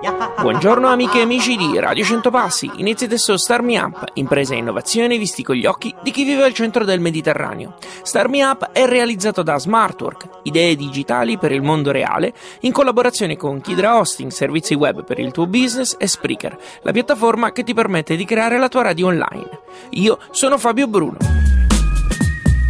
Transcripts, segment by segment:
Buongiorno amiche e amici di Radio 100 Passi. Inizia adesso Start Me Up, impresa e innovazione visti con gli occhi di chi vive al centro del Mediterraneo. Start Me Up è realizzato da Smartwork, idee digitali per il mondo reale, in collaborazione con Kidra Hosting, servizi web per il tuo business e Spreaker, la piattaforma che ti permette di creare la tua radio online. Io sono Fabio Bruno.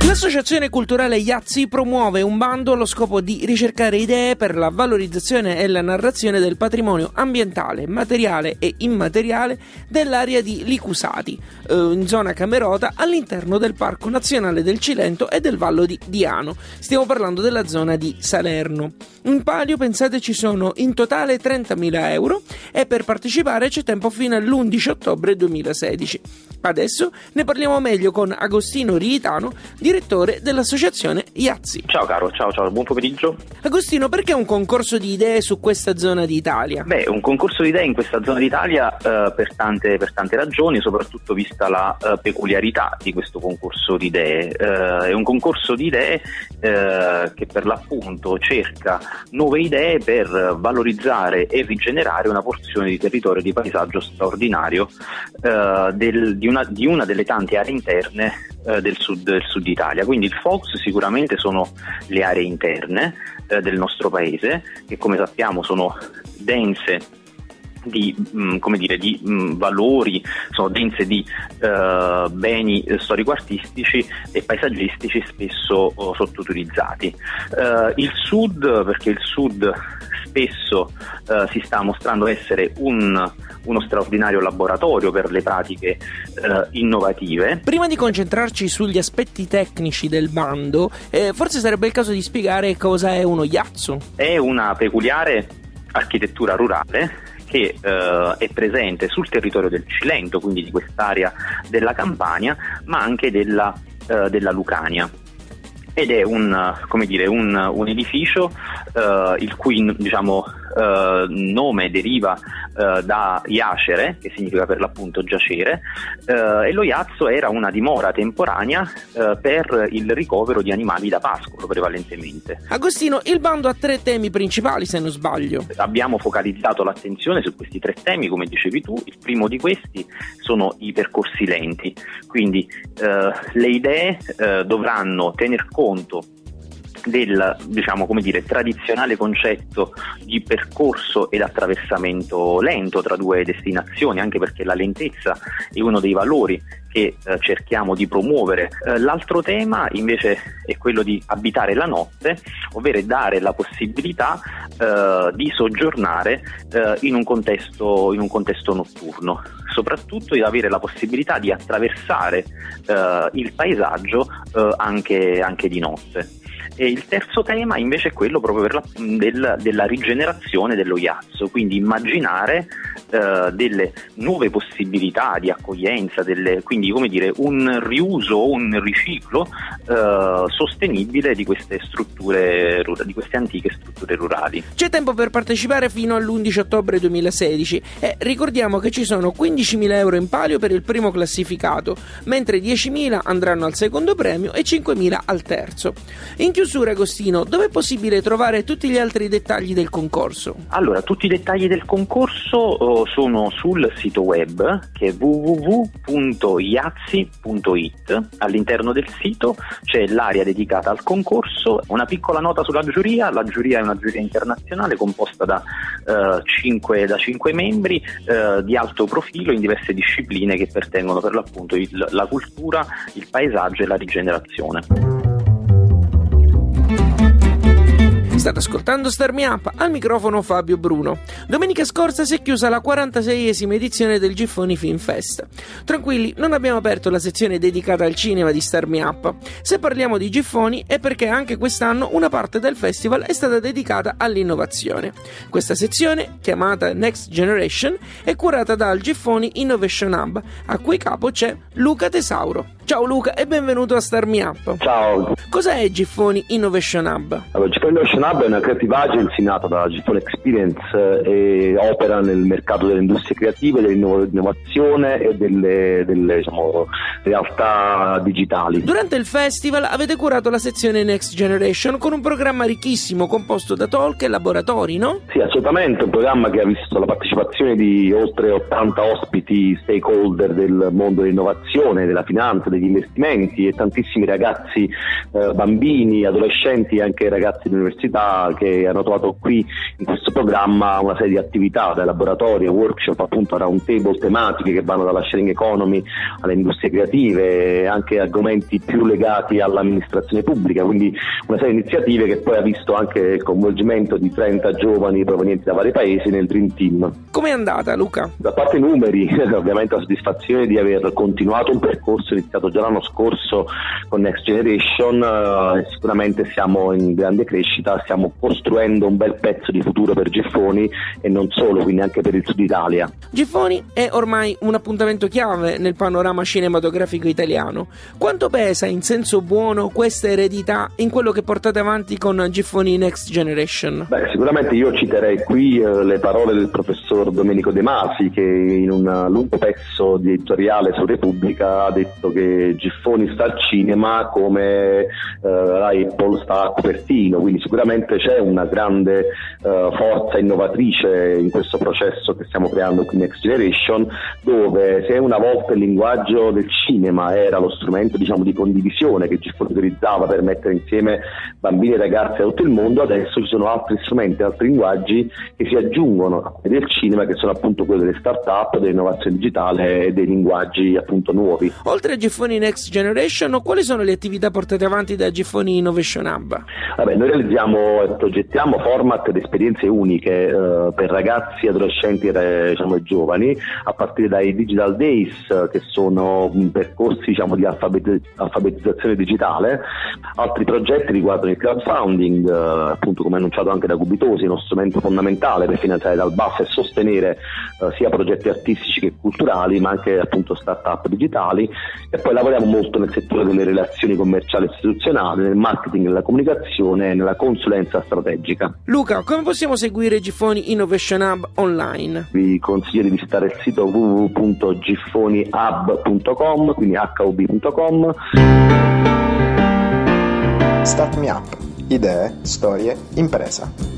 L'associazione culturale Iazzi promuove un bando allo scopo di ricercare idee per la valorizzazione e la narrazione del patrimonio ambientale, materiale e immateriale dell'area di Licusati, eh, in zona Camerota, all'interno del Parco Nazionale del Cilento e del Vallo di Diano. Stiamo parlando della zona di Salerno. In palio, pensate, ci sono in totale 30.000 euro e per partecipare c'è tempo fino all'11 ottobre 2016. Adesso ne parliamo meglio con Agostino Riitano, direttore dell'associazione Iazzi. Ciao caro, ciao ciao, buon pomeriggio. Agostino, perché un concorso di idee su questa zona d'Italia? Beh, un concorso di idee in questa zona d'Italia eh, per, tante, per tante ragioni, soprattutto vista la eh, peculiarità di questo concorso di idee. Eh, è un concorso di idee eh, che per l'appunto cerca nuove idee per valorizzare e rigenerare una porzione di territorio di paesaggio straordinario eh, del, di, una, di una delle tante aree interne eh, del, sud, del sud Italia. Quindi il focus sicuramente sono le aree interne eh, del nostro paese, che come sappiamo sono dense di, mh, come dire, di mh, valori, sono dense di eh, beni storico-artistici e paesaggistici spesso oh, sottoutilizzati. Eh, il sud, perché il sud spesso eh, si sta mostrando essere un, uno straordinario laboratorio per le pratiche eh, innovative. Prima di concentrarci sugli aspetti tecnici del bando, eh, forse sarebbe il caso di spiegare cosa è uno Iazzu. È una peculiare architettura rurale che eh, è presente sul territorio del Cilento, quindi di quest'area della Campania, ma anche della, eh, della Lucania ed è un, dire, un, un edificio eh, il cui diciamo, eh, nome deriva eh, da Iacere, che significa per l'appunto giacere, eh, e lo Iazzo era una dimora temporanea eh, per il ricovero di animali da pascolo prevalentemente. Agostino, il bando ha tre temi principali se non sbaglio. Abbiamo focalizzato l'attenzione su questi tre temi, come dicevi tu, il primo di questi sono i percorsi lenti, quindi eh, le idee dovranno tener conto del diciamo, come dire, tradizionale concetto di percorso ed attraversamento lento tra due destinazioni, anche perché la lentezza è uno dei valori che eh, cerchiamo di promuovere. Eh, l'altro tema invece è quello di abitare la notte, ovvero dare la possibilità eh, di soggiornare eh, in un, contesto, in, un contesto, notturno, soprattutto di avere la possibilità di attraversare eh, il paesaggio eh, anche, anche di notte. E il terzo tema invece è quello proprio la, del, della rigenerazione dello Iazzo, quindi immaginare eh, delle nuove possibilità di accoglienza, delle, quindi come dire un riuso, un riciclo eh, sostenibile di queste strutture, di queste antiche strutture rurali. C'è tempo per partecipare fino all'11 ottobre 2016 e ricordiamo che ci sono 15.000 euro in palio per il primo classificato, mentre 10.000 andranno al secondo premio e 5.000 al terzo. In chiusura Agostino, dove è possibile trovare tutti gli altri dettagli del concorso? Allora, tutti i dettagli del concorso oh, sono sul sito web che è www.iazzi.it. All'interno del sito c'è l'area dedicata al concorso, una piccola nota sulla giuria, la giuria è una giuria internazionale composta da, eh, 5, da 5 membri eh, di alto profilo in diverse discipline che pertengono per l'appunto il, la cultura, il paesaggio e la rigenerazione. State ascoltando Star Me Up, al microfono Fabio Bruno. Domenica scorsa si è chiusa la 46esima edizione del Giffoni Film Fest. Tranquilli, non abbiamo aperto la sezione dedicata al cinema di Star Me Up. Se parliamo di Giffoni è perché anche quest'anno una parte del festival è stata dedicata all'innovazione. Questa sezione, chiamata Next Generation, è curata dal Giffoni Innovation Hub, a cui capo c'è Luca Tesauro. Ciao Luca e benvenuto a Star Me Up. Ciao. Cos'è Giffoni Innovation Hub? Allora, Giffoni Innovation Hub è una creative agency nata dalla Giffoni Experience eh, e opera nel mercato delle industrie creative, dell'innovazione e delle, delle diciamo, realtà digitali. Durante il festival avete curato la sezione Next Generation con un programma ricchissimo composto da talk e laboratori, no? Sì, assolutamente, un programma che ha visto la partecipazione di oltre 80 ospiti stakeholder del mondo dell'innovazione, della finanza, degli investimenti e tantissimi ragazzi, eh, bambini, adolescenti e anche ragazzi di università che hanno trovato qui in questo programma una serie di attività, dai laboratori workshop, appunto round table tematiche che vanno dalla sharing economy alle industrie creative, anche argomenti più legati all'amministrazione pubblica, quindi una serie di iniziative che poi ha visto anche il coinvolgimento di 30 giovani provenienti da vari paesi nel Dream Team. Com'è andata Luca? Da parte numeri, ovviamente la soddisfazione di aver continuato un percorso iniziato già l'anno scorso con Next Generation, eh, sicuramente siamo in grande crescita, stiamo costruendo un bel pezzo di futuro per Giffoni e non solo, quindi anche per il Sud Italia. Giffoni è ormai un appuntamento chiave nel panorama cinematografico italiano. Quanto pesa in senso buono questa eredità in quello che portate avanti con Giffoni Next Generation? Beh, sicuramente io citerei qui eh, le parole del professor Domenico De Masi che in un lungo pezzo di editoriale su Repubblica ha detto che Giffoni sta al cinema come eh, Apple sta a Cupertino, quindi sicuramente c'è una grande eh, forza innovatrice in questo processo che stiamo creando qui Next Generation, dove se una volta il linguaggio del cinema era lo strumento diciamo, di condivisione che Giffoni utilizzava per mettere insieme bambini e ragazzi da tutto il mondo, adesso ci sono altri strumenti, altri linguaggi che si aggiungono del cinema che sono appunto quelli delle start-up, dell'innovazione digitale e dei linguaggi appunto nuovi. Oltre a Giffoni Next Generation, quali sono le attività portate avanti da Giffoni Innovation Hub? Vabbè, noi realizziamo e progettiamo format ed esperienze uniche eh, per ragazzi, adolescenti e diciamo, giovani, a partire dai Digital Days, che sono percorsi diciamo, di alfabet- alfabetizzazione digitale. Altri progetti riguardano il crowdfunding, eh, appunto come annunciato anche da Cubitosi, uno strumento fondamentale per finanziare dal basso e sostenere eh, sia progetti artistici che culturali, ma anche appunto start-up digitali. E poi lavoriamo molto nel settore delle relazioni commerciali e istituzionali, nel marketing, nella comunicazione e nella consulenza strategica. Luca, come possiamo seguire Giffoni Innovation Hub online? Vi consiglio di visitare il sito www.giffonihub.com, quindi hub.com. Start Me Up. Idee, storie, impresa.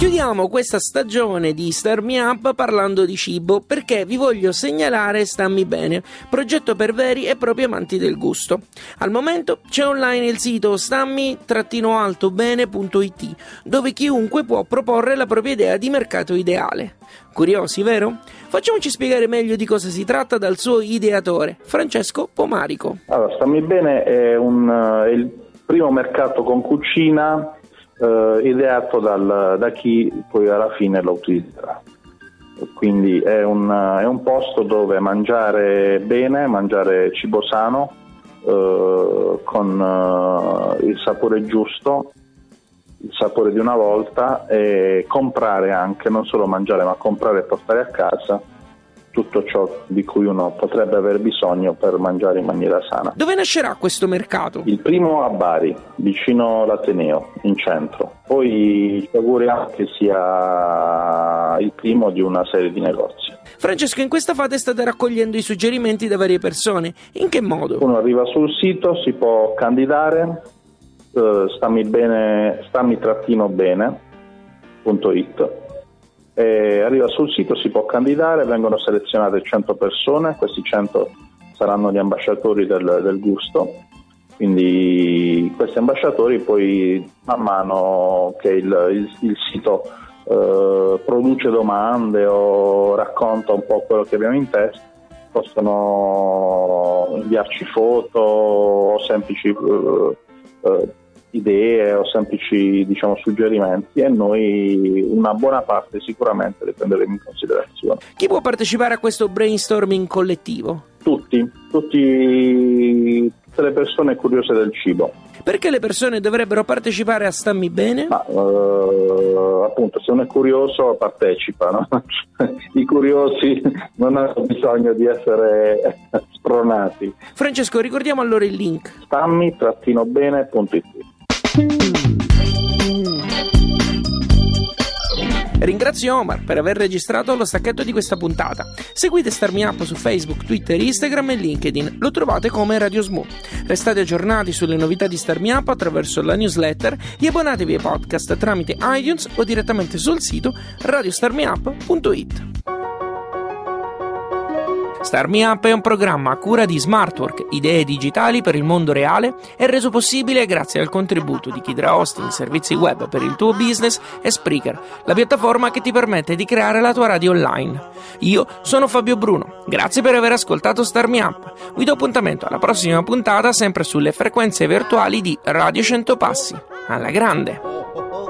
Chiudiamo questa stagione di Star Me Up parlando di cibo perché vi voglio segnalare Stammi Bene, progetto per veri e propri amanti del gusto. Al momento c'è online il sito stammi-altobene.it dove chiunque può proporre la propria idea di mercato ideale. Curiosi, vero? Facciamoci spiegare meglio di cosa si tratta dal suo ideatore, Francesco Pomarico. Allora, Stammi Bene è, un, è il primo mercato con cucina eh, ideato dal, da chi poi alla fine lo utilizzerà. Quindi è un, è un posto dove mangiare bene, mangiare cibo sano, eh, con eh, il sapore giusto, il sapore di una volta e comprare anche, non solo mangiare ma comprare e portare a casa tutto ciò di cui uno potrebbe aver bisogno per mangiare in maniera sana. Dove nascerà questo mercato? Il primo a Bari, vicino all'Ateneo, in centro. Poi ci auguriamo che sia il primo di una serie di negozi. Francesco, in questa fase state raccogliendo i suggerimenti da varie persone. In che modo? Uno arriva sul sito, si può candidare, eh, stammi bene, stammi-bene.it eh, arriva sul sito, si può candidare, vengono selezionate 100 persone, questi 100 saranno gli ambasciatori del, del gusto, quindi questi ambasciatori poi man mano che il, il, il sito eh, produce domande o racconta un po' quello che abbiamo in testa, possono inviarci foto o semplici eh, eh, idee o semplici diciamo, suggerimenti e noi una buona parte sicuramente le prenderemo in considerazione. Chi può partecipare a questo brainstorming collettivo? Tutti, tutti tutte le persone curiose del cibo. Perché le persone dovrebbero partecipare a Stammi Bene? Ma, eh, appunto, se uno è curioso partecipa, no? I curiosi non hanno bisogno di essere spronati. Francesco, ricordiamo allora il link. Stammi-bene.it Ringrazio Omar per aver registrato lo stacchetto di questa puntata. Seguite Starmi Up su Facebook, Twitter, Instagram e LinkedIn. Lo trovate come Radio Smo. Restate aggiornati sulle novità di Starmi Up attraverso la newsletter e abbonatevi ai podcast tramite iTunes o direttamente sul sito radiostarmiup.it. Star Me Up è un programma a cura di Smartwork, idee digitali per il mondo reale, e reso possibile grazie al contributo di Kidra Hosting, servizi web per il tuo business e Spreaker, la piattaforma che ti permette di creare la tua radio online. Io sono Fabio Bruno, grazie per aver ascoltato Star Me Up. Vi do appuntamento alla prossima puntata sempre sulle frequenze virtuali di Radio 100 Passi. Alla grande!